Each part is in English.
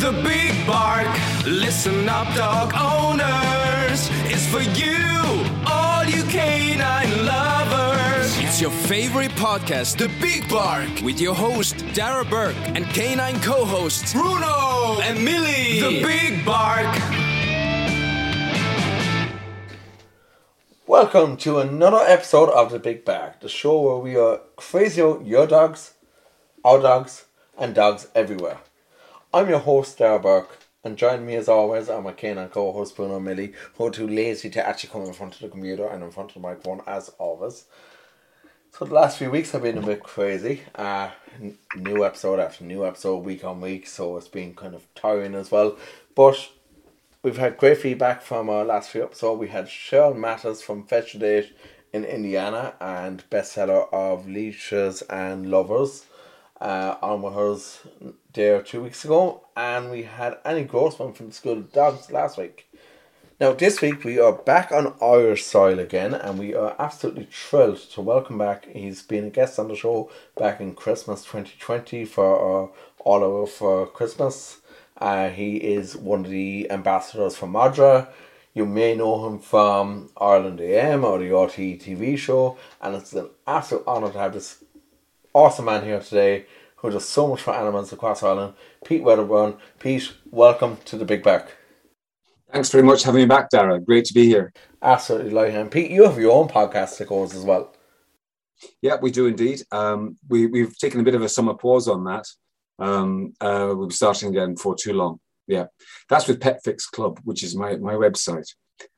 The Big Bark, listen up, dog owners. It's for you, all you canine lovers. It's your favorite podcast, The Big Bark, with your host, Darragh Burke, and canine co hosts, Bruno and Milly. The Big Bark. Welcome to another episode of The Big Bark, the show where we are crazy about your dogs, our dogs, and dogs everywhere. I'm your host, Darragh Burke, and join me as always are my canine co-host Bruno Milly, who are too lazy to actually come in front of the computer and in front of the microphone as always. So the last few weeks have been a bit crazy. Uh, new episode after new episode, week on week, so it's been kind of tiring as well. But we've had great feedback from our last few episodes. We had Cheryl Matters from Fetch Date in Indiana and bestseller of Leashes and Lovers uh, on with hers there two weeks ago. And we had Annie Grossman from the School of Dogs last week. Now, this week we are back on Irish soil again, and we are absolutely thrilled to welcome back. He's been a guest on the show back in Christmas 2020 for uh, All Over for Christmas. Uh, he is one of the ambassadors for Madra. You may know him from Ireland AM or the RTE TV show, and it's an absolute honour to have this awesome man here today who does so much for animals across Ireland. Pete Wedderburn. Pete, welcome to the Big Bark. Thanks very much for having me back, Darragh. Great to be here. Absolutely like him. Pete, you have your own podcast that goes as well. Yeah, we do indeed. Um, we, we've taken a bit of a summer pause on that. Um, uh, we'll be starting again before too long. Yeah, that's with Pet Fix Club, which is my, my website.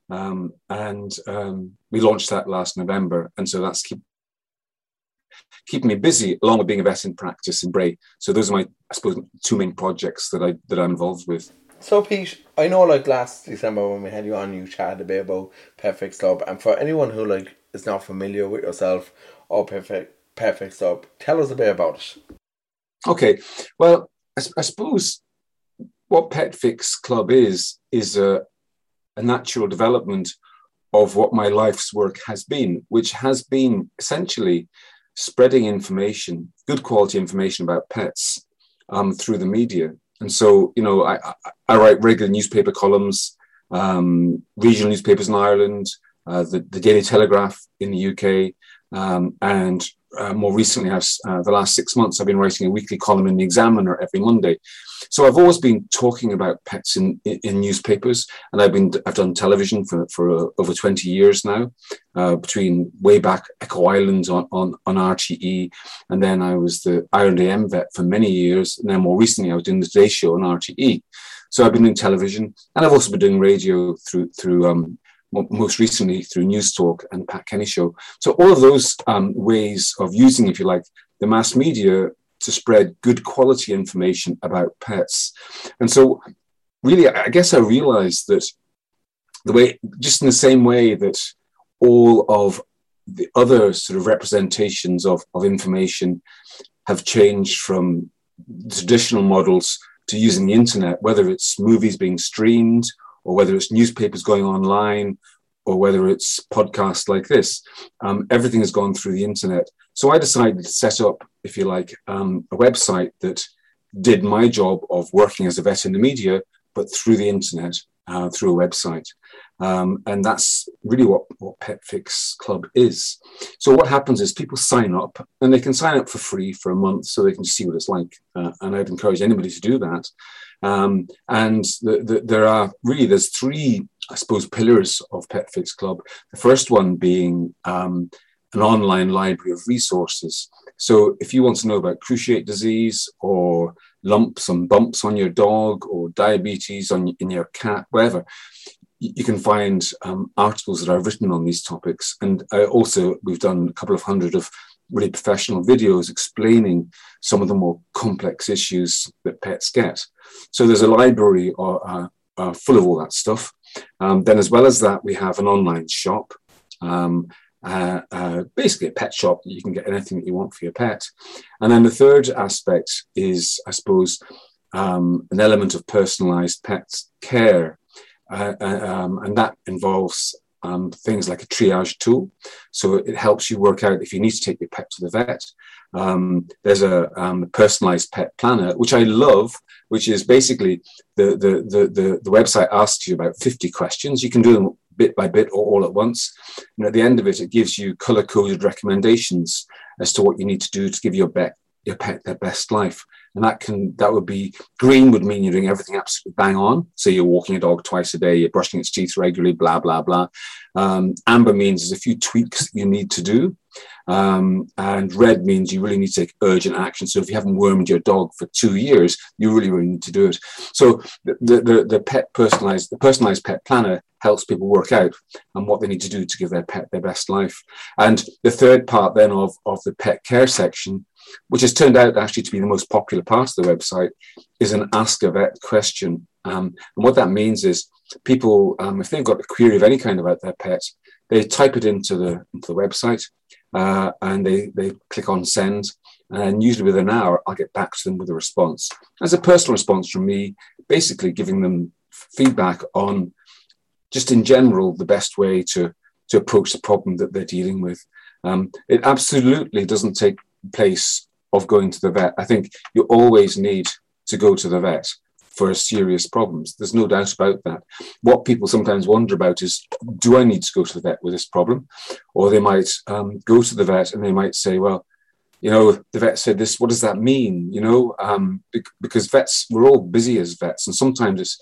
Um, and um, we launched that last November. And so that's keep, keeping me busy along with being a vet in practice in Bray. So those are my, I suppose, two main projects that I that I'm involved with. So Pete, I know like last December when we had you on, you chatted a bit about Pet Fix Club, and for anyone who like is not familiar with yourself or Perfect Pet Fix Club, tell us a bit about it. Okay, well, I, I suppose what Pet Fix Club is is a, a natural development of what my life's work has been, which has been essentially spreading information, good quality information about pets um, through the media. And so, you know, I, I, write regular newspaper columns, um, regional newspapers in Ireland, uh, the, the Daily Telegraph in the UK, um, and uh, more recently, I've, uh, the last six months, I've been writing a weekly column in the Examiner every Monday. So I've always been talking about pets in, in, in newspapers, and I've been I've done television for for uh, over twenty years now, uh, between way back Echo Island on, on on RTE, and then I was the Ireland AM vet for many years, and then more recently I was doing the Today Show on RTE. So I've been doing television, and I've also been doing radio through through um, most recently through News Talk and Pat Kenny Show. So all of those um, ways of using, if you like, the mass media to spread good quality information about pets. And so really, I guess I realized that the way, just in the same way that all of the other sort of representations of, of information have changed from traditional models to using the internet, whether it's movies being streamed or whether it's newspapers going online, or whether it's podcasts like this. Um, everything has gone through the internet. So I decided to set up, if you like, um, a website that did my job of working as a vet in the media, but through the internet, uh, through a website. Um, and that's really what, what Pet Fix Club is. So what happens is people sign up and they can sign up for free for a month so they can see what it's like. Uh, and I'd encourage anybody to do that. Um, and the, the, there are really, there's three, I suppose, pillars of Pet Fix Club. The first one being um, an online library of resources. So if you want to know about cruciate disease or lumps and bumps on your dog or diabetes on in your cat, whatever, you can find um, articles that I've written on these topics. And I also, we've done a couple of hundred of really professional videos explaining some of the more complex issues that pets get. So there's a library or, uh, uh, full of all that stuff. Um, then, as well as that, we have an online shop. Um, uh, uh, basically a pet shop you can get anything that you want for your pet. And then the third aspect is, I suppose, um, an element of personalized pet care. Uh, uh, um, and that involves um, things like a triage tool. So it helps you work out if you need to take your pet to the vet. Um, there's a um, personalized pet planner, which I love, which is basically the, the, the, the, the website asks you about 50 questions. You can do them bit by bit or all at once. And at the end of it, it gives you color coded recommendations as to what you need to do to give your pet, your pet their best life. And that can that would be green would mean you're doing everything absolutely bang on. So you're walking a dog twice a day, you're brushing its teeth regularly, blah blah blah. Um, amber means there's a few tweaks you need to do. Um, and red means you really need to take urgent action. So if you haven't wormed your dog for two years, you really, really need to do it. So the, the, the pet personalized, the personalized pet planner helps people work out and what they need to do to give their pet their best life. And the third part then of, of the pet care section, which has turned out actually to be the most popular part of the website, is an ask a vet question. Um, and what that means is people, um, if they've got a query of any kind about their pet, they type it into the, into the website uh, and they, they click on send. And usually within an hour, I'll get back to them with a response. As a personal response from me, basically giving them feedback on just in general the best way to, to approach the problem that they're dealing with. Um, it absolutely doesn't take place of going to the vet. I think you always need to go to the vet for serious problems. There's no doubt about that. What people sometimes wonder about is, do I need to go to the vet with this problem? Or they might um, go to the vet and they might say, well, you know, the vet said this. What does that mean? You know, um, because vets, we're all busy as vets, and sometimes it's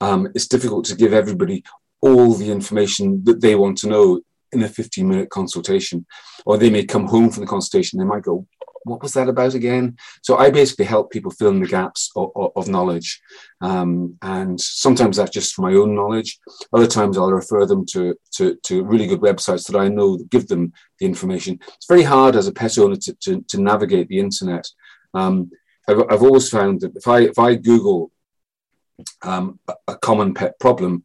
um, it's difficult to give everybody all the information that they want to know in a 15 minute consultation. Or they may come home from the consultation, they might go, what was that about again? So I basically help people fill in the gaps of, of, of knowledge. Um, and sometimes that's just for my own knowledge. Other times I'll refer them to, to, to, really good websites that I know that give them the information. It's very hard as a pet owner to, to, to navigate the internet. Um, I've, I've, always found that if I, if I Google um, a, common pet problem,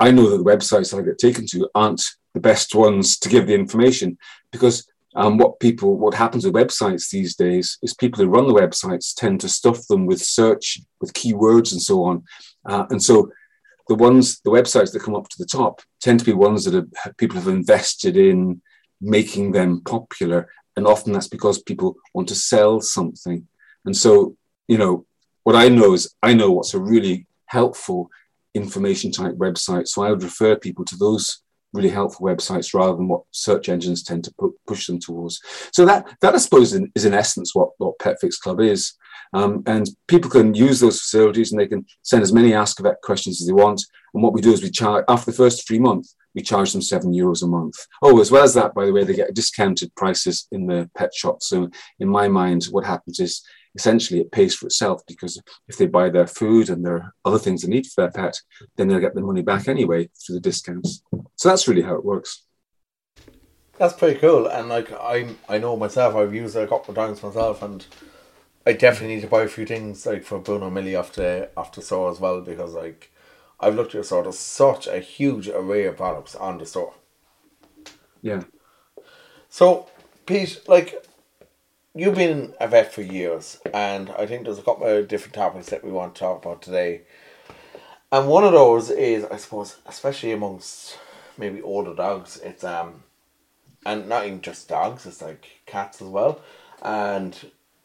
I know that the websites I get taken to aren't the best ones to give the information because um, what people, what happens with websites these days is people who run the websites tend to stuff them with search, with keywords and so on. Uh, and so the ones, the websites that come up to the top tend to be ones that have, people have invested in making them popular. And often that's because people want to sell something. And so, you know, what I know is I know what's a really helpful information type website. So I would refer people to those really helpful websites rather than what search engines tend to pu- push them towards. So that that I suppose is in essence what what PetFix Club is. Um, and people can use those facilities and they can send as many Ask a Vet questions as they want. And what we do is we charge after the first three months, we charge them seven euros a month. Oh, as well as that, by the way, they get discounted prices in the pet shop. So in my mind, what happens is essentially it pays for itself because if they buy their food and their other things they need for their pet, then they'll get the money back anyway through the discounts. So that's really how it works. That's pretty cool. And like I I know myself, I've used it a couple of times myself and I definitely need to buy a few things like for Bruno Milly after after off the store as well because like I've looked at the store, there's such a huge array of products on the store. Yeah. So, Pete, like you've been a vet for years, and I think there's a couple of different topics that we want to talk about today. And one of those is, I suppose, especially amongst maybe older dogs, it's um, and not even just dogs, it's like cats as well, and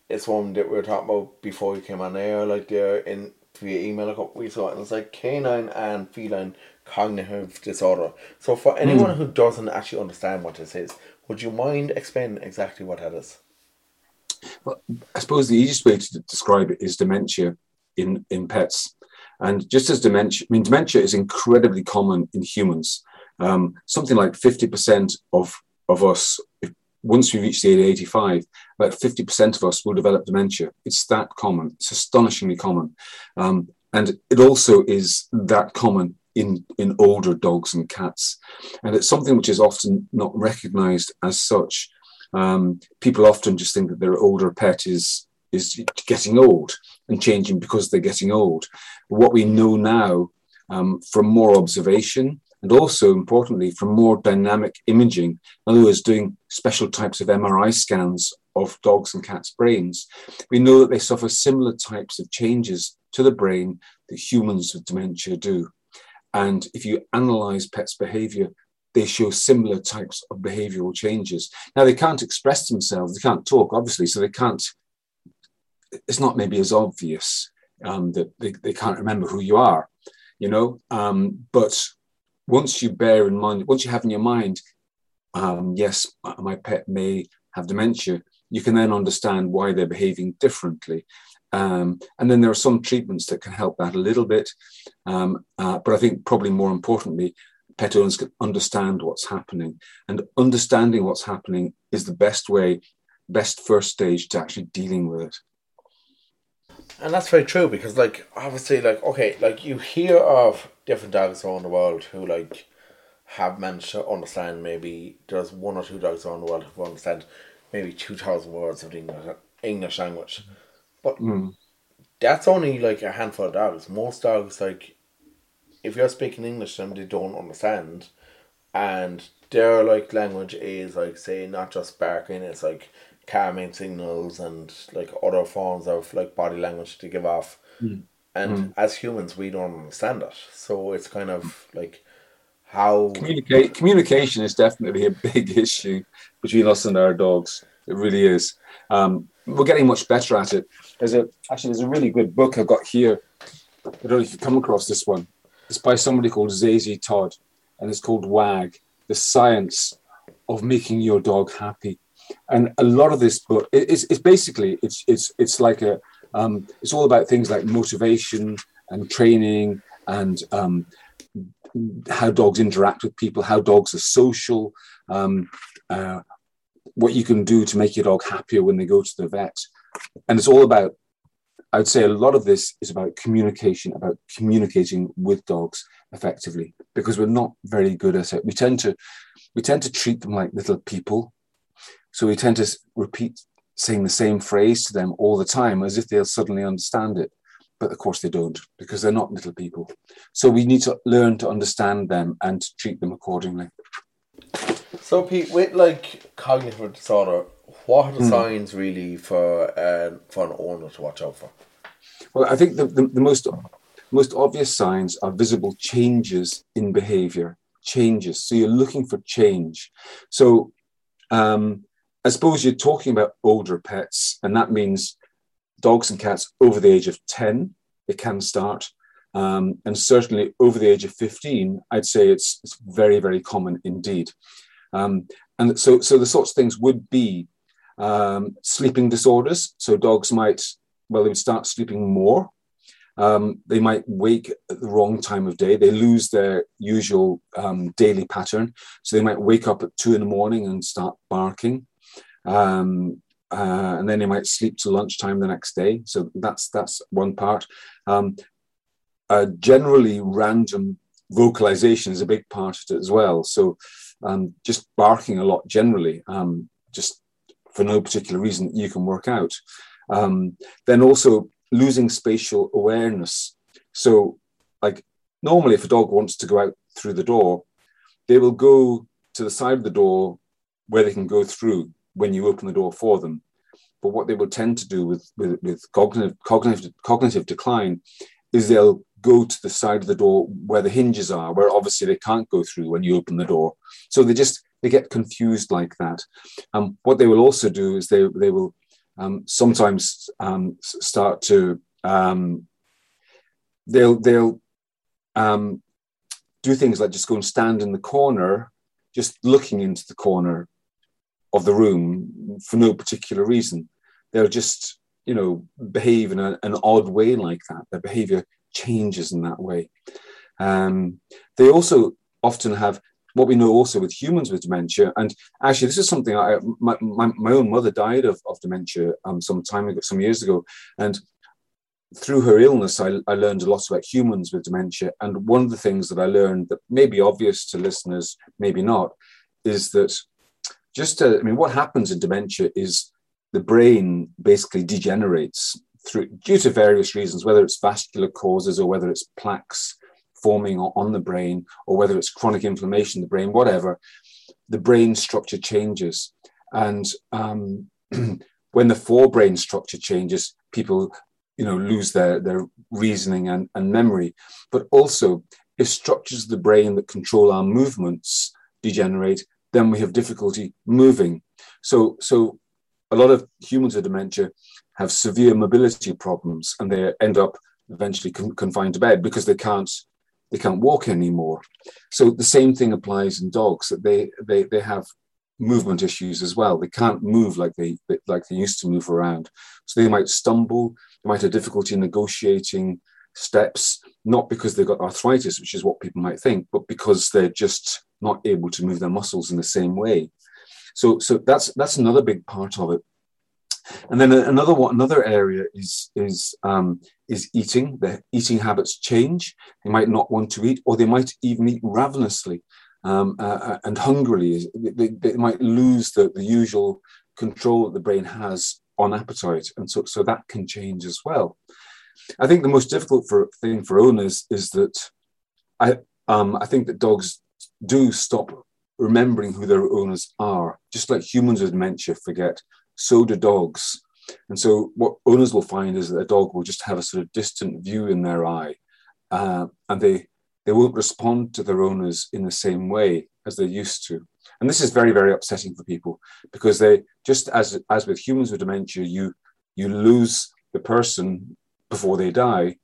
it's one that we were talking about before you came on air, like there in via email a couple weeks ago, and it's like canine and feline cognitive disorder. So for anyone mm. who doesn't actually understand what this is, would you mind explaining exactly what that is? Well, I suppose the easiest way to describe it is dementia in, in pets. And just as dementia, I mean, dementia is incredibly common in humans. Um, something like 50% of, of us, if, once we reach the age of 85, about 50% of us will develop dementia. It's that common. It's astonishingly common. Um, and it also is that common in, in older dogs and cats. And it's something which is often not recognized as such. Um, people often just think that their older pet is is getting old and changing because they're getting old. What we know now um, from more observation and also importantly from more dynamic imaging, in other words, doing special types of MRI scans of dogs and cats' brains, we know that they suffer similar types of changes to the brain that humans with dementia do. And if you analyze pets' behavior, they show similar types of behavioral changes. Now, they can't express themselves, they can't talk, obviously, so they can't, it's not maybe as obvious um, that they, they can't remember who you are, you know. Um, but once you bear in mind, once you have in your mind, um, yes, my pet may have dementia, you can then understand why they're behaving differently. Um, and then there are some treatments that can help that a little bit. Um, uh, but I think probably more importantly, pet owners can understand what's happening. And understanding what's happening is the best way, best first stage to actually dealing with it. And that's very true because, like, obviously, like, okay, like you hear of different dogs around the world who, like, have managed to understand maybe there's one or two dogs around the world who understand maybe 2,000 words of the English, English language. But Mm. that's only like a handful of dogs. Most dogs, like, if you're speaking English they don't understand. And their, like, language is, like, say, not just barking, it's like calming signals and, like, other forms of, like, body language to give off. And as humans, we don't understand it. So it's kind of like how. Communicate, communication is definitely a big issue between us and our dogs. It really is. Um, we're getting much better at it. There's a actually there's a really good book I've got here. I don't know if you've come across this one. It's by somebody called Zazie Todd, and it's called WAG: The Science of Making Your Dog Happy. And a lot of this book, it- it's, it's basically it's it's it's like a um, it's all about things like motivation and training and um, how dogs interact with people, how dogs are social, um, uh, what you can do to make your dog happier when they go to the vet. And it's all about, I would say a lot of this is about communication, about communicating with dogs effectively, because we're not very good at it. We tend to, we tend to treat them like little people. So we tend to repeat saying the same phrase to them all the time as if they'll suddenly understand it. But of course they don't because they're not little people. So we need to learn to understand them and to treat them accordingly. So, Pete, with like cognitive disorder, what are the signs really for um, for an owner to watch out for? Well, I think the, the, the most most obvious signs are visible changes in behavior, changes. So you're looking for change. So um, I suppose you're talking about older pets, and that means dogs and cats over the age of 10, it can start. Um, and certainly over the age of 15, I'd say it's, it's very, very common indeed. Um, and so, so the sorts of things would be um, sleeping disorders. So dogs might, well, they would start sleeping more. Um, they might wake at the wrong time of day. They lose their usual um, daily pattern. So they might wake up at two in the morning and start barking. Um, uh, and then they might sleep till lunchtime the next day. So that's that's one part. Um, uh, generally, random vocalization is a big part of it as well. So um, just barking a lot generally, just for no particular reason you can work out. Um, then also losing spatial awareness. So, like normally, if a dog wants to go out through the door, they will go to the side of the door where they can go through when you open the door for them. But what they will tend to do with, with, with cognitive, cognitive, cognitive decline is they'll go to the side of the door where the hinges are, where obviously they can't go through when you open the door. So they just they get confused like that. Um, what they will also do is they they will um, sometimes um, start to um, they'll they'll um, do things like just go and stand in the corner, just looking into the corner of the room for no particular reason. They'll just you know behave in a, an odd way like that. Their behavior changes in that way. Um, they also often have what we know also with humans with dementia, and actually this is something I my, my, my own mother died of, of dementia um, some time ago, some years ago, and through her illness, I, I learned a lot about humans with dementia. And one of the things that I learned that may be obvious to listeners, maybe not, is that just to, I mean, what happens in dementia is the brain basically degenerates through due to various reasons, whether it's vascular causes or whether it's plaques forming on the brain or whether it's chronic inflammation in the brain, whatever, the brain structure changes. And um, when the forebrain structure changes, people you know lose their, their reasoning and, and memory. But also if structures of the brain that control our movements degenerate, then we have difficulty moving. So so a lot of humans with dementia have severe mobility problems and they end up eventually con- confined to bed because they can't they can't walk anymore. So the same thing applies in dogs that they they they have movement issues as well. They can't move like they like they used to move around. So they might stumble. They might have difficulty negotiating steps, not because they've got arthritis, which is what people might think, but because they're just not able to move their muscles in the same way. So, so that's that's another big part of it. And then another one, another area is is um, is eating. Their eating habits change. They might not want to eat, or they might even eat ravenously um, uh, uh and hungrily. They, they, might lose the, the usual control that the brain has on appetite, and so so that can change as well. I think the most difficult for, thing for owners is that I um, I think that dogs do stop remembering who their owners are, just like humans with dementia forget. So do dogs. And so, what owners will find is that a dog will just have a sort of distant view in their eye, uh, and they they won't respond to their owners in the same way as they used to. And this is very, very upsetting for people because they just as as with humans with dementia, you you lose the person before they die.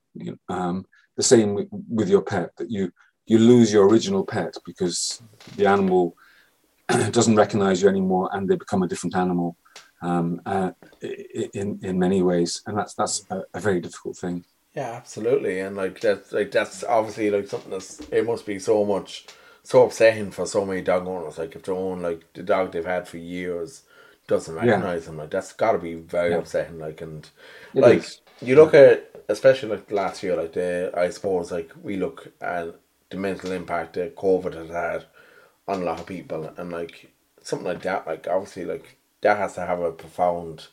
Um, the same with, with your pet that you you lose your original pet because the animal doesn't recognize you anymore and they become a different animal um, uh, in in many ways, and that's that's a, a, very difficult thing. Yeah, absolutely, and like that's like that's obviously like something that's it must be so much so upsetting for so many dog owners. Like if they own like the dog they've had for years doesn't recognize yeah. them, like that's got to be very yeah. upsetting. Like and it like is. you look at especially like last year, like the I suppose like we look at the mental impact that COVID has had on a lot of people, and like something like that, like obviously like that has to have a profound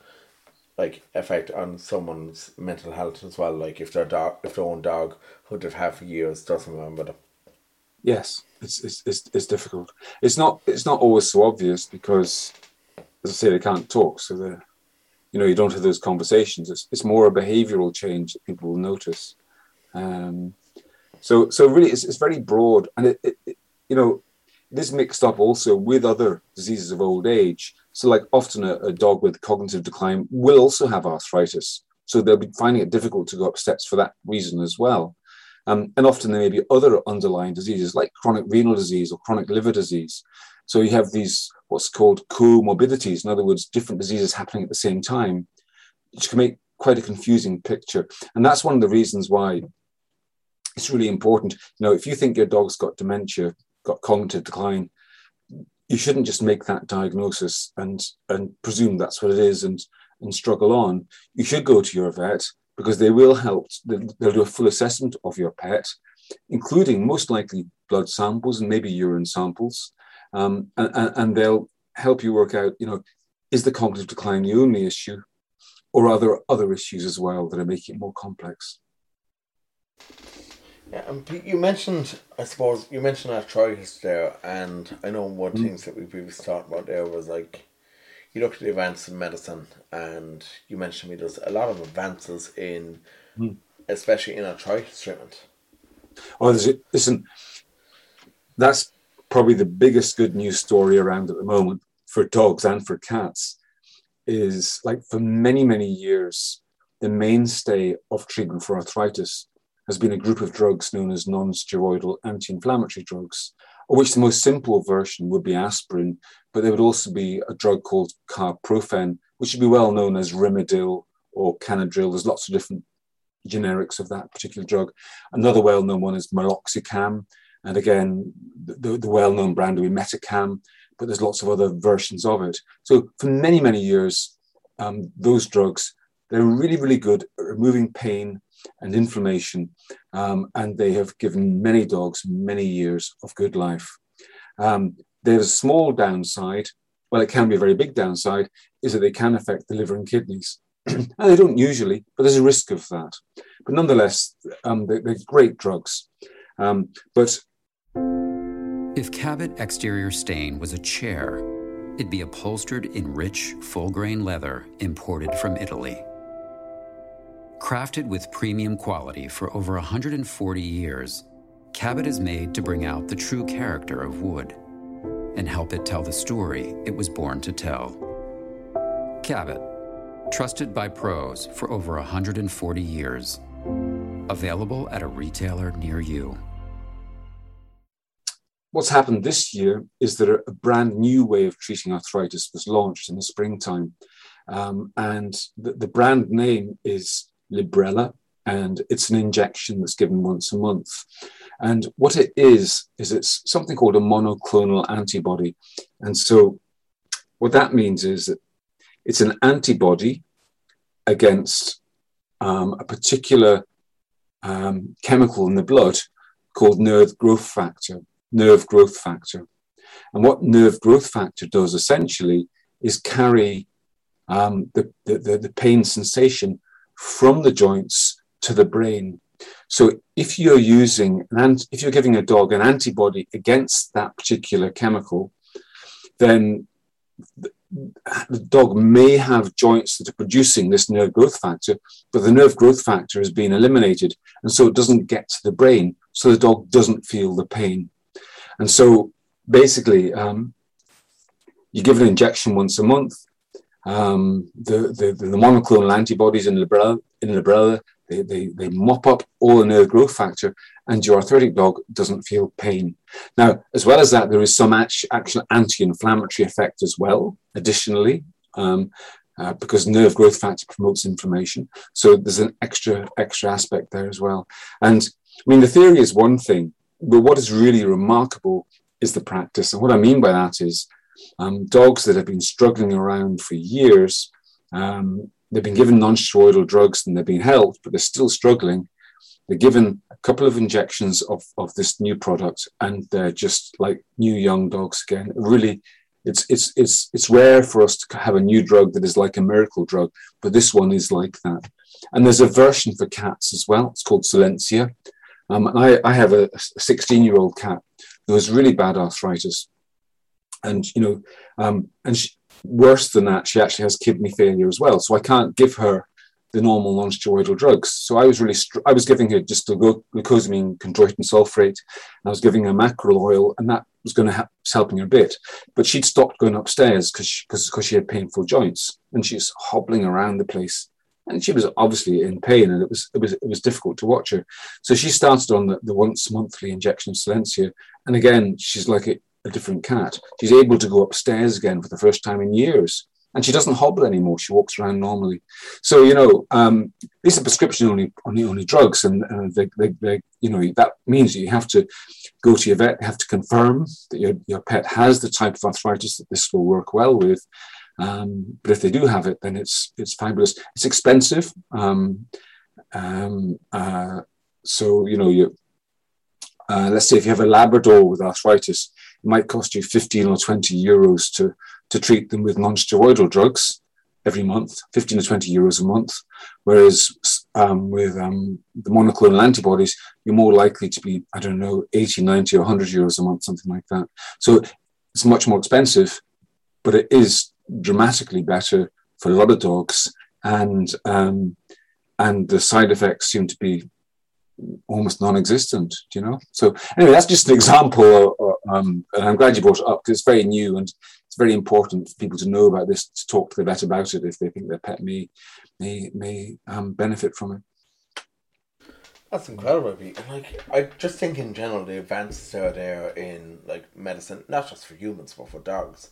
like effect on someone's mental health as well. Like if their dog, if their own dog, who they've had for years, doesn't remember them. Yes, it's, it's it's it's difficult. It's not it's not always so obvious because, as I say, they can't talk, so they, you know, you don't have those conversations. It's it's more a behavioural change that people will notice. Um, so so really, it's it's very broad, and it, it, it you know, it is mixed up also with other diseases of old age. So, like often a, a, dog with cognitive decline will also have arthritis. So they'll be finding it difficult to go up steps for that reason as well. Um, and often there may be other underlying diseases like chronic renal disease or chronic liver disease. So you have these what's called comorbidities, in other words, different diseases happening at the same time, which can make quite a confusing picture. And that's one of the reasons why it's really important. You know, if you think your dog's got dementia, got cognitive decline, you shouldn't just make that diagnosis and and presume that's what it is and and struggle on. You should go to your vet because they will help. They'll, do a full assessment of your pet, including most likely blood samples and maybe urine samples, um, and, and they'll help you work out. You know, is the cognitive decline the only issue, or are there other issues as well that are making it more complex? Yeah, and you mentioned, I suppose, you mentioned arthritis there, and I know one mm. things that we previously talked about there was like, you look at the advances in medicine, and you mentioned me there's a lot of advances in, mm. especially in arthritis treatment. Oh, listen, that's probably the biggest good news story around at the moment for dogs and for cats. Is like for many many years, the mainstay of treatment for arthritis has been a group of drugs known as non-steroidal anti-inflammatory drugs, of which the most simple version would be aspirin, but there would also be a drug called carprofen, which would be well known as Rimadyl or Canidryl. There's lots of different generics of that particular drug. Another well-known one is meloxicam, and again, the, the well-known brand would be Metacam, but there's lots of other versions of it. So for many, many years, um, those drugs, they're really, really good at removing pain and inflammation. Um, and they have given many dogs many years of good life. Um, there's a small downside, well, it can be a very big downside, is that they can affect the liver and kidneys. and they don't usually, but there's a risk of that. But nonetheless, um, they, are great drugs. Um, but if Cabot exterior stain was a chair, it'd be upholstered in rich, full grain leather imported from Italy. Crafted with premium quality for over 140 years, Cabot is made to bring out the true character of wood and help it tell the story it was born to tell. Cabot, trusted by pros for over 140 years. Available at a retailer near you. What's happened this year is that a brand new way of treating arthritis was launched in the springtime. Um, and the, the brand name is Librela, and it's an injection that's given once a month. And what it is, is it's something called a monoclonal antibody. And so what that means is that it's an antibody against um, a particular um, chemical in the blood called nerve growth factor, nerve growth factor. And what nerve growth factor does essentially is carry um, the, the, the pain sensation from the joints to the brain. So if you're using and if you're giving a dog an antibody against that particular chemical, then the, dog may have joints that are producing this nerve growth factor, but the nerve growth factor has been eliminated, and so it doesn't get to the brain, so the dog doesn't feel the pain. And so basically, um, you give an injection once a month. Um, the, the, the monoclonal antibodies in the Librela, in Librela they, they, they mop up all the nerve growth factor, and your arthritic dog doesn't feel pain. Now, as well as that, there is some actual anti inflammatory effect as well, additionally. Um, uh, because nerve growth factor promotes inflammation. So there's an extra extra aspect there as well. And I mean, the theory is one thing, but what is really remarkable is the practice. And what I mean by that is um, dogs that have been struggling around for years um, they've been given non-steroidal drugs and they've been helped, but they're still struggling. They're given a couple of injections of, of this new product, and they're just like new young dogs again. Really, it's it's it's it's rare for us to have a new drug that is like a miracle drug, but this one is like that. And there's a version for cats as well. It's called Solensia. Um, I, I have a 16 year old cat who has really bad arthritis, and you know, um, and she, worse than that, she actually has kidney failure as well. So I can't give her the normal non-steroidal drugs. So I was really, str- I was giving her just the glucosamine, chondroitin sulfate, and I was giving her mackerel oil, and that was going to help, helping her a bit. But she'd stopped going upstairs because because she, she had painful joints, and she's hobbling around the place. And she was obviously in pain, and it was it was it was difficult to watch her. So she started on the, the once monthly injection of Solensia, and again she's like it, a different cat. She's able to go upstairs again for the first time in years. And she doesn't hobble anymore. She walks around normally. So, you know, um, these are prescription only, only, only drugs. And uh, they, they, they, you know, that means that you have to go to your vet, have to confirm that your, your pet has the type of arthritis that this will work well with. Um, but if they do have it, then it's it's fabulous. It's expensive. Um, um, uh, so you know, you uh, let's say if you have a Labrador with arthritis, it might cost you 15 or 20 euros to, to treat them with non-steroidal drugs every month, 15 or 20 euros a month. Whereas um, with um, the monoclonal antibodies, you're more likely to be, I don't know, 80, 90 or 100 euros a month, something like that. So it's much more expensive, but it is dramatically better for a lot of dogs. And, um, and the side effects seem to be almost non-existent you know so anyway that's just an example um, and i'm glad you brought it up because it's very new and it's very important for people to know about this to talk to their vet about it if they think their pet may may may um, benefit from it that's incredible Pete. like i just think in general the advances are there in like medicine not just for humans but for dogs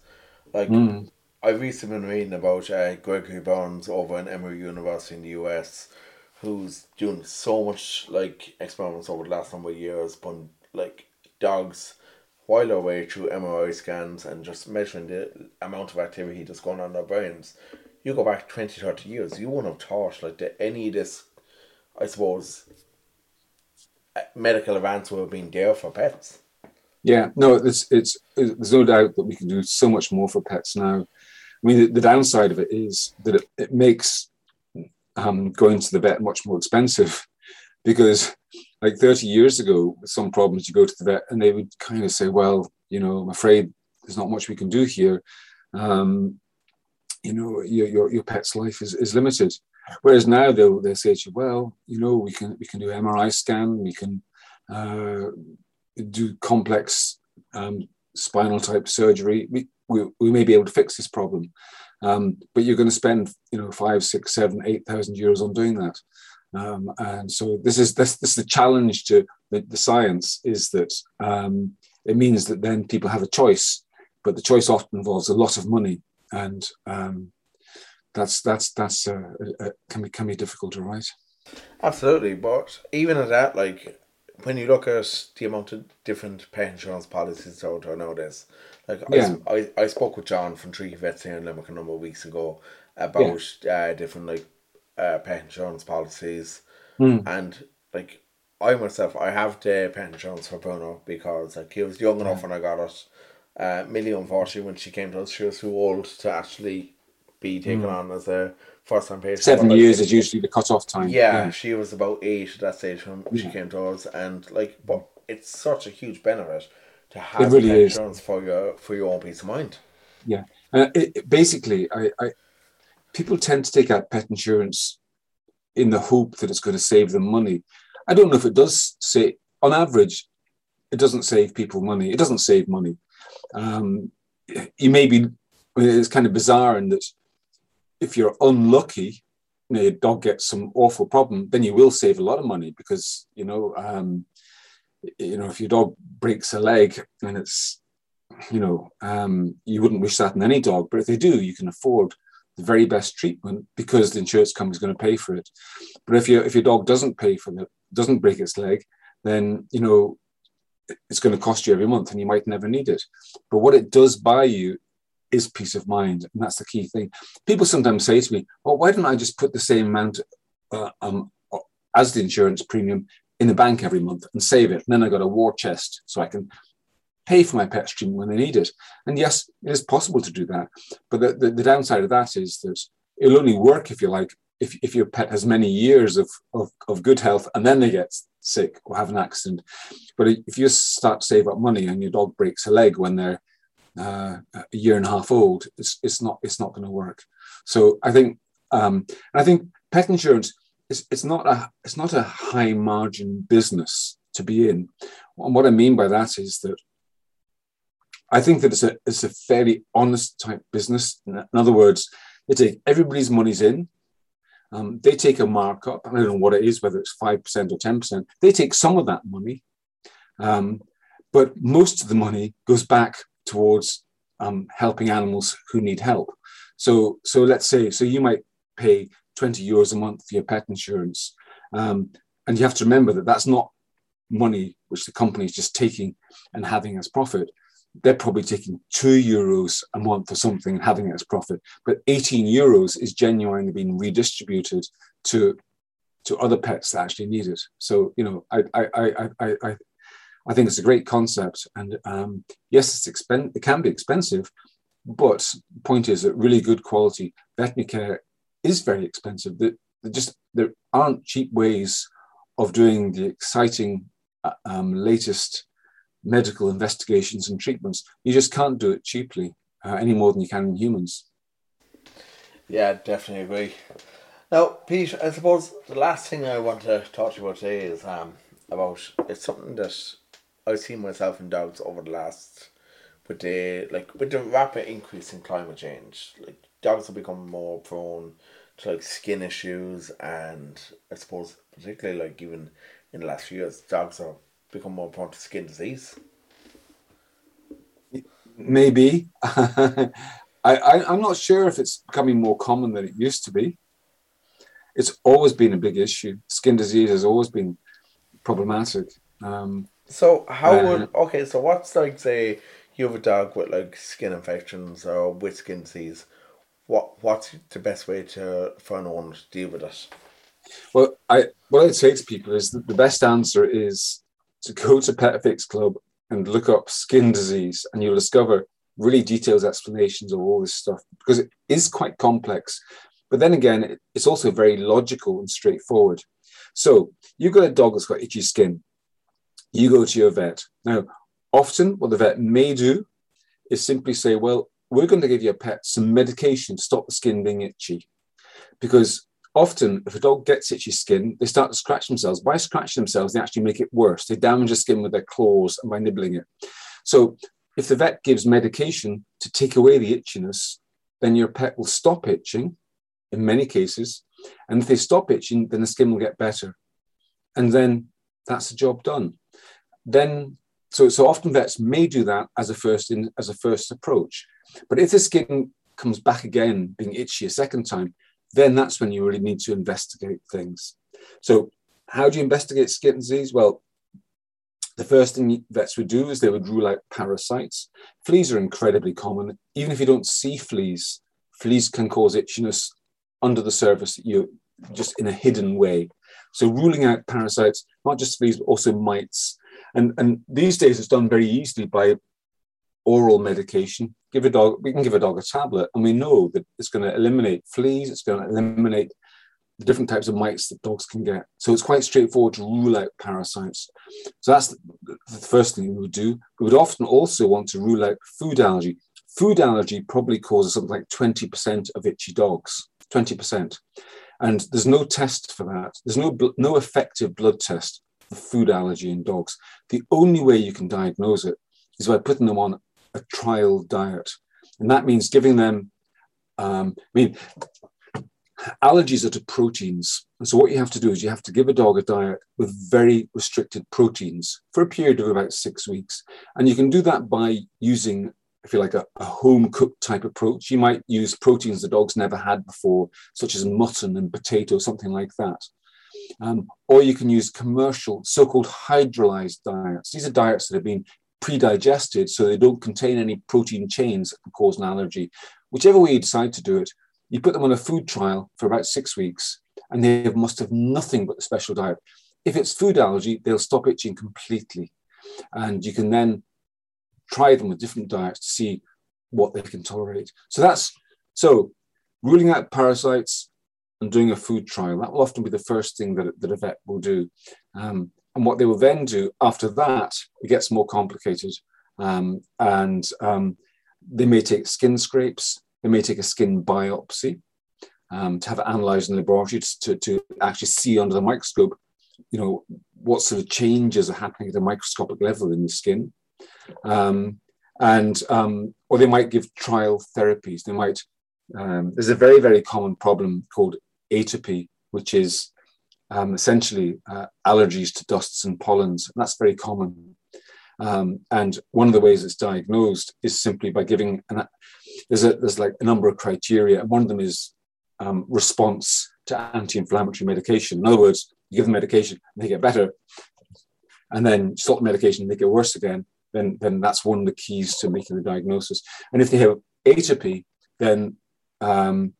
like mm. i've recently been reading about uh, gregory Berns over in emory university in the us who's doing so much like experiments over the last number of years, but like dogs while they're away through MRI scans and just measuring the amount of activity that's going on in their brains. You go back 20, 30 years, you wouldn't have thought like that any of this, I suppose, uh, medical advance would have been there for pets. Yeah, no, it's, it's there's no doubt that we can do so much more for pets now. I mean, the, the downside of it is that it, it makes um, going to the vet much more expensive because, like 30 years ago, with some problems, you go to the vet and they would kind of say, "Well, you know, I'm afraid there's not much we can do here. Um, you know, your, your, your pet's life is, is limited." Whereas now they'll they say to you, "Well, you know, we can we can do MRI scan, we can." Uh, do complex um, spinal type surgery, we, we, we, may be able to fix this problem. Um, but you're going to spend, you know, five, six, seven, eight thousand euros on doing that. Um, and so this is this, this is the challenge to the, the science is that um, it means that then people have a choice, but the choice often involves a lot of money, and um, that's that's that's uh, uh, can be can be difficult to write. Absolutely, but even at that, like when you look at the amount of different pet insurance policies out there nowadays, like yeah. I, I, I spoke with John from Tree Vets here in Limerick a number of weeks ago about yeah. uh, different like uh, pet insurance policies, mm. and like I myself I have the pet insurance for Bruno because like he was young enough when I got it. Uh, Milly, unfortunately, when she came to us, she was too old to actually be taken mm. on as a first time patient. Seven years is usually the cut off time. Yeah, yeah, she was about eight at that stage when she came to us, and like, but it's such a huge benefit to have it really insurance for your for your own peace of mind. Yeah, uh, it, it, basically, I, I people tend to take out pet insurance in the hope that it's going to save them money. I don't know if it does say on average, it doesn't save people money. It doesn't save money. Um, you may be. It's kind of bizarre in that if you're unlucky, your dog gets some awful problem, then you will save a lot of money because you know, um, you know, if your dog breaks a leg and it's, you know, um, you wouldn't wish that in any dog, but if they do, you can afford the very best treatment because the insurance company is going to pay for it. But if your if your dog doesn't pay for it, doesn't break its leg, then you know it's going to cost you every month and you might never need it. But what it does buy you is peace of mind. And that's the key thing. People sometimes say to me, well, why don't I just put the same amount uh, um, as the insurance premium in the bank every month and save it? And then I got a war chest so I can pay for my pet stream when they need it. And yes, it is possible to do that. But the, the, the downside of that is that it'll only work if you like, if, if your pet has many years of, of, of good health and then they get sick or have an accident. But if you start to save up money and your dog breaks a leg when they're uh, a year and a half old, it's, it's not it's not going to work. So I think um, I think pet insurance is it's not a it's not a high margin business to be in. And what I mean by that is that I think that it's a it's a fairly honest type business. In other words, they take everybody's money's in. Um, they take a markup. I don't know what it is, whether it's five percent or ten percent. They take some of that money, um, but most of the money goes back towards um, helping animals who need help. So, so let's say, so you might pay 20 euros a month for your pet insurance. Um, and you have to remember that that's not money which the company is just taking and having as profit. They're probably taking two euros a month or something and having it as profit. But 18 euros is genuinely being redistributed to to other pets that actually need it. So, you know, I, I, I, I, I I think it's a great concept, and um, yes, it's expen- It can be expensive, but the point is that really good quality veterinary care is very expensive. That just there aren't cheap ways of doing the exciting uh, um, latest medical investigations and treatments. You just can't do it cheaply uh, any more than you can in humans. Yeah, definitely agree. Now, Pete, I suppose the last thing I want to talk to you about today is um, about it's something that I've seen myself in dogs over the last with the like with the rapid increase in climate change, like dogs have become more prone to like skin issues and I suppose particularly like even in the last few years, dogs have become more prone to skin disease. Maybe. I, I, I'm not sure if it's becoming more common than it used to be. It's always been a big issue. Skin disease has always been problematic. Um, so how uh, would okay? So what's like say you have a dog with like skin infections or with skin disease? What what's the best way to for an owner to deal with it? Well, I what I'd say to people is that the best answer is to go to Pet Fix Club and look up skin disease, and you'll discover really detailed explanations of all this stuff because it is quite complex. But then again, it's also very logical and straightforward. So you've got a dog that's got itchy skin. You go to your vet. Now, often what the vet may do is simply say, well, we're going to give your pet some medication to stop the skin being itchy. Because often if a dog gets itchy skin, they start to scratch themselves. By scratching themselves, they actually make it worse. They damage the skin with their claws and by nibbling it. So if the vet gives medication to take away the itchiness, then your pet will stop itching in many cases. And if they stop itching, then the skin will get better. And then that's the job done. Then so, so often vets may do that as a first in, as a first approach. But if the skin comes back again, being itchy a second time, then that's when you really need to investigate things. So, how do you investigate skin disease? Well, the first thing vets would do is they would rule out parasites. Fleas are incredibly common. Even if you don't see fleas, fleas can cause itchiness under the surface, you just in a hidden way. So ruling out parasites, not just fleas, but also mites. And, and these days it's done very easily by oral medication. Give a dog, we can give a dog a tablet, and we know that it's going to eliminate fleas, it's going to eliminate the different types of mites that dogs can get. So it's quite straightforward to rule out parasites. So that's the, first thing we would do. We would often also want to rule out food allergy. Food allergy probably causes something like 20% of itchy dogs, 20%. And there's no test for that. There's no, no effective blood test for food allergy in dogs. The only way you can diagnose it is by putting them on a trial diet. And that means giving them, um, I mean, allergies are to proteins. And so what you have to do is you have to give a dog a diet with very restricted proteins for a period of about six weeks. And you can do that by using, if you like, a, a home cooked type approach. You might use proteins the dog's never had before, such as mutton and potato, something like that. Um, or you can use commercial, so-called hydrolyzed diets. These are diets that have been pre-digested, so they don't contain any protein chains that can cause an allergy. Whichever way you decide to do it, you put them on a food trial for about six weeks, and they must have nothing but the special diet. If it's food allergy, they'll stop itching completely. And you can then try them with different diets to see what they can tolerate. So that's so ruling out parasites and doing a food trial. That will often be the first thing that, that a vet will do. Um, and what they will then do after that, it gets more complicated. Um, and um, they may take skin scrapes, they may take a skin biopsy um, to have it analyzed in the laboratory to, to actually see under the microscope, you know, what sort of changes are happening at a microscopic level in the skin. Um, and um, or they might give trial therapies. They might. Um, there's a very very common problem called atopy, which is um, essentially uh, allergies to dusts and pollens. And that's very common. Um, and one of the ways it's diagnosed is simply by giving an, there's a there's like a number of criteria, and one of them is um, response to anti-inflammatory medication. In other words, you give them medication, they get better, and then stop the medication, and they get worse again. Then then that's one of the keys to making the diagnosis. And if they have atopy, then um,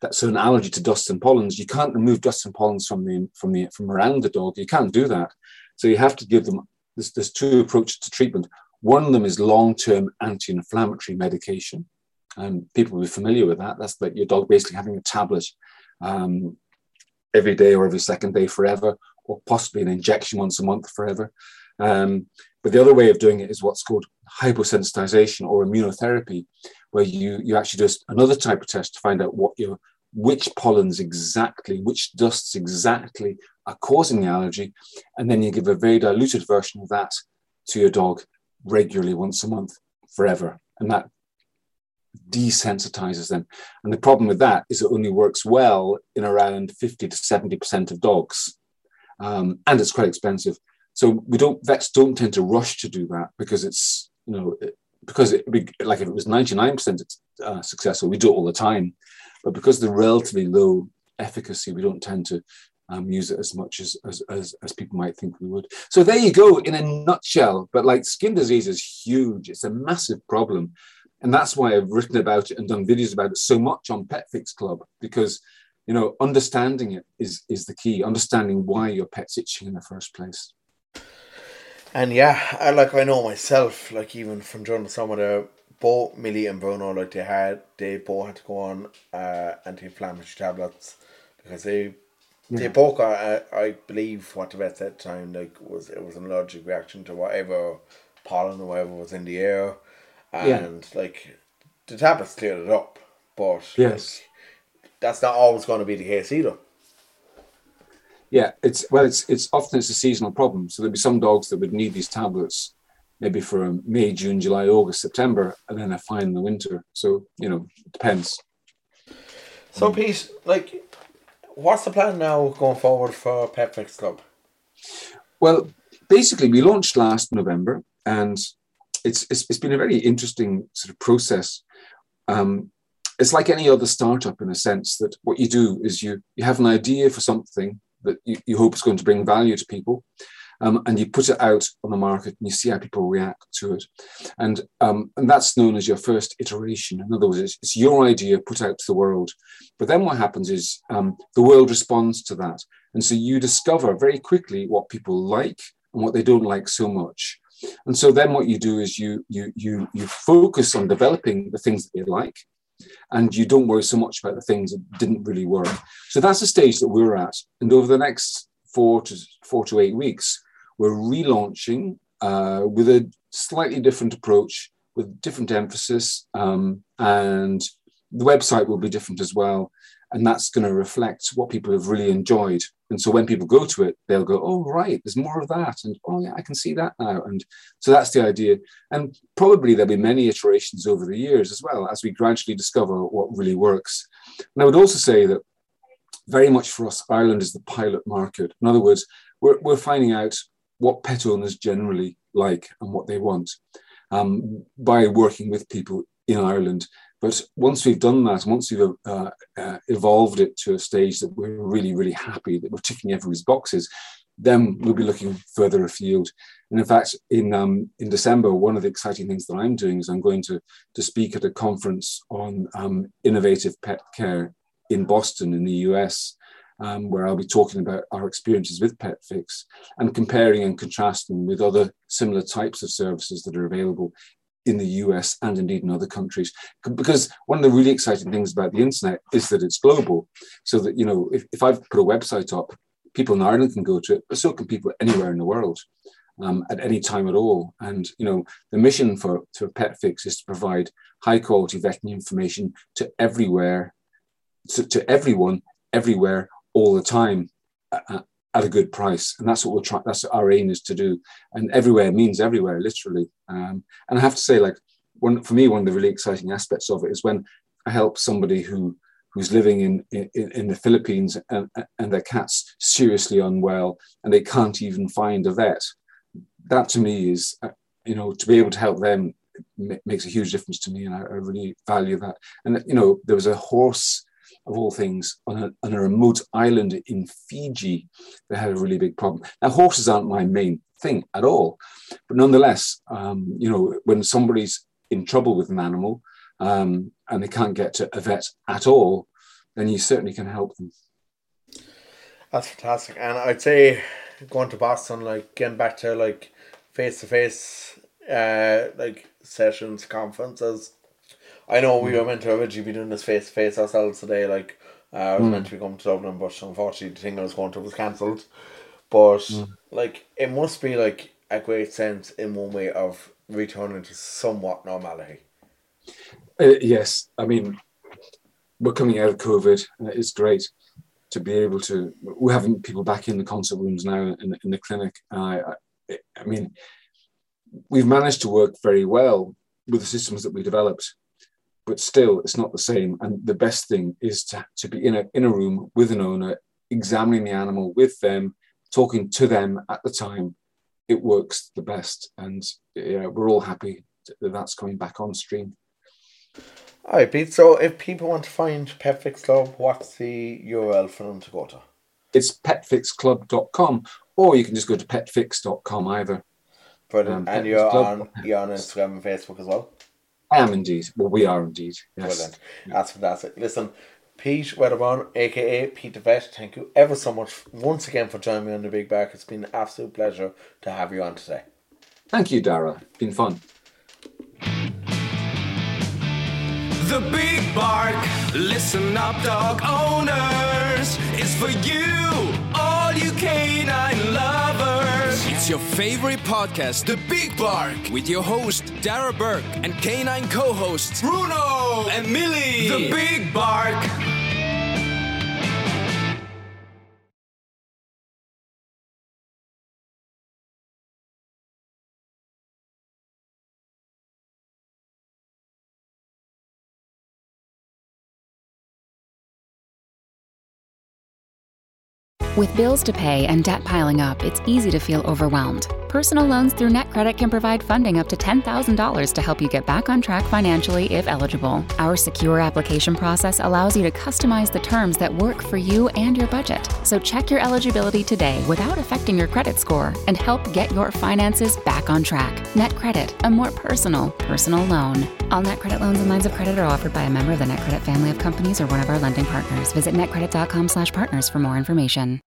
that's an allergy to dust and pollens. You can't remove dust and pollens from the from the from around the dog. You can't do that. So you have to give them. There's, there's two approaches to treatment. One of them is long-term anti-inflammatory medication, and people will be familiar with that. That's like your dog basically having a tablet um, every day or every second day forever, or possibly an injection once a month forever. Um, but the other way of doing it is what's called hyposensitization or immunotherapy, where you, you actually do another type of test to find out what your which pollens exactly, which dusts exactly are causing the allergy, and then you give a very diluted version of that to your dog regularly once a month forever. And that desensitizes them. And the problem with that is it only works well in around 50 to 70% of dogs. Um, and it's quite expensive. So we don't vets don't tend to rush to do that because it's you know because it like if it was 99% uh, successful, we do it all the time. But because the relatively low efficacy, we don't tend to um, use it as much as, as, as, as, people might think we would. So there you go in a nutshell. But like skin disease is huge. It's a massive problem. And that's why I've written about it and done videos about it so much on Pet Fix Club, because you know, understanding it is is the key, understanding why your pet's itching in the first place. And yeah, I like I know myself, like even from during the summer there, both Milly and Bruno, like they had they both had to go on uh anti-inflammatory tablets because they they both got uh, I believe what the vet said at the time like was it was an allergic reaction to whatever pollen or whatever was in the air, and like the tablets cleared it up, but Yes. like, that's not always going to be the case either. Yeah, it's well, it's it's often it's a seasonal problem. So there'd be some dogs that would need these tablets, maybe for May, June, July, August, September, and then they're fine in the winter. So you know, it depends. So Pete, like, what's the plan now going forward for Pet Fix Club? Well, basically, we launched last November, and it's it's, it's been a very interesting sort of process. Um, it's like any other startup in a sense that what you do is you you have an idea for something that you, you hope is going to bring value to people, um, and you put it out on the market and you see how people react to it, and um, and that's known as your first iteration. In other words, it's, it's your idea put out to the world, but then what happens is um, the world responds to that, and so you discover very quickly what people like and what they don't like so much. And so then what you do is you you you you focus on developing the things that they like, and you don't worry so much about the things that didn't really work. So that's the stage that we're at. And over the next four to four to eight weeks, we're relaunching uh, with a slightly different approach, with different emphasis, um, and the website will be different as well. And that's going to reflect what people have really enjoyed. And so when people go to it, they'll go, "Oh, right, there's more of that," and "Oh, yeah, I can see that now." And so that's the idea. And probably there'll be many iterations over the years as well as we gradually discover what really works. And I would also say that very much for us, Ireland is the pilot market. In other words, we're, we're finding out what pet owners generally like and what they want um, by working with people in Ireland. But once we've done that, once we've uh, uh, evolved it to a stage that we're really, really happy that we're ticking everybody's boxes, then we'll be looking further afield. And in fact, in um, in December, one of the exciting things that I'm doing is I'm going to to speak at a conference on um, innovative pet care in Boston, in the US, um, where I'll be talking about our experiences with Pet Fix and comparing and contrasting with other similar types of services that are available in the US and indeed in other countries. Because one of the really exciting things about the internet is that it's global. So that, you know, if, if I've put a website up, people in Ireland can go to it, but so can people anywhere in the world. Um, at any time at all. And you know, the mission for to Pet Fix is to provide high quality veterinary information to everywhere, to, to everyone, everywhere, all the time, at, a good price. And that's what we're trying. That's our aim is to do. And everywhere means everywhere, literally. Um, and I have to say, like, one for me, one of the really exciting aspects of it is when I help somebody who who's living in, in, in the Philippines and, and their cat's seriously unwell and they can't even find a vet that to me is, uh, you know, to be able to help them makes a huge difference to me, and I, I, really value that. And you know, there was a horse of all things on a, on a remote island in Fiji that had a really big problem. Now, horses aren't my main thing at all, but nonetheless, um, you know, when somebody's in trouble with an animal um, and they can't get to a vet at all, then you certainly can help them. That's fantastic, and I'd say going to Boston, like getting back to like face to face, uh, like sessions, conferences. I know we were meant to originally be doing this face to face ourselves today. Like uh, I was mm. meant to be coming to Dublin, but unfortunately the thing I was going to was cancelled. But mm. like it must be like a great sense in one way of returning to somewhat normality. Uh, yes, I mean we're coming out of COVID. and It's great to be able to we're having people back in the concert rooms now in, in the clinic uh, I, I mean we've managed to work very well with the systems that we developed but still it's not the same and the best thing is to, to be in a, in a room with an owner examining the animal with them talking to them at the time it works the best and yeah, we're all happy that that's coming back on stream Alright, Pete. So, if people want to find Pet Fix Club, what's the URL for them to go to? It's petfixclub.com, or you can just go to petfix.com either. Brilliant. Um, and you're on, you're on Instagram and Facebook as well? I am indeed. Well, we are indeed. Yes. Brilliant. That's fantastic. Listen, Pete Wedderburn, aka Pete the Vet, thank you ever so much once again for joining me on the Big Bark. It's been an absolute pleasure to have you on today. Thank you, Darragh. Been fun. The Big Bark, listen up, dog owners. It's for you, all you canine lovers. It's your favorite podcast, The Big Bark, with your host, Darragh Burke, and canine co hosts, Bruno and Milly. The Big Bark. With bills to pay and debt piling up, it's easy to feel overwhelmed. Personal loans through NetCredit can provide funding up to $10,000 to help you get back on track financially if eligible. Our secure application process allows you to customize the terms that work for you and your budget. So check your eligibility today without affecting your credit score and help get your finances back on track. NetCredit, a more personal, personal loan. All NetCredit loans and lines of credit are offered by a member of the NetCredit family of companies or one of our lending partners. Visit netcredit.com/partners for more information.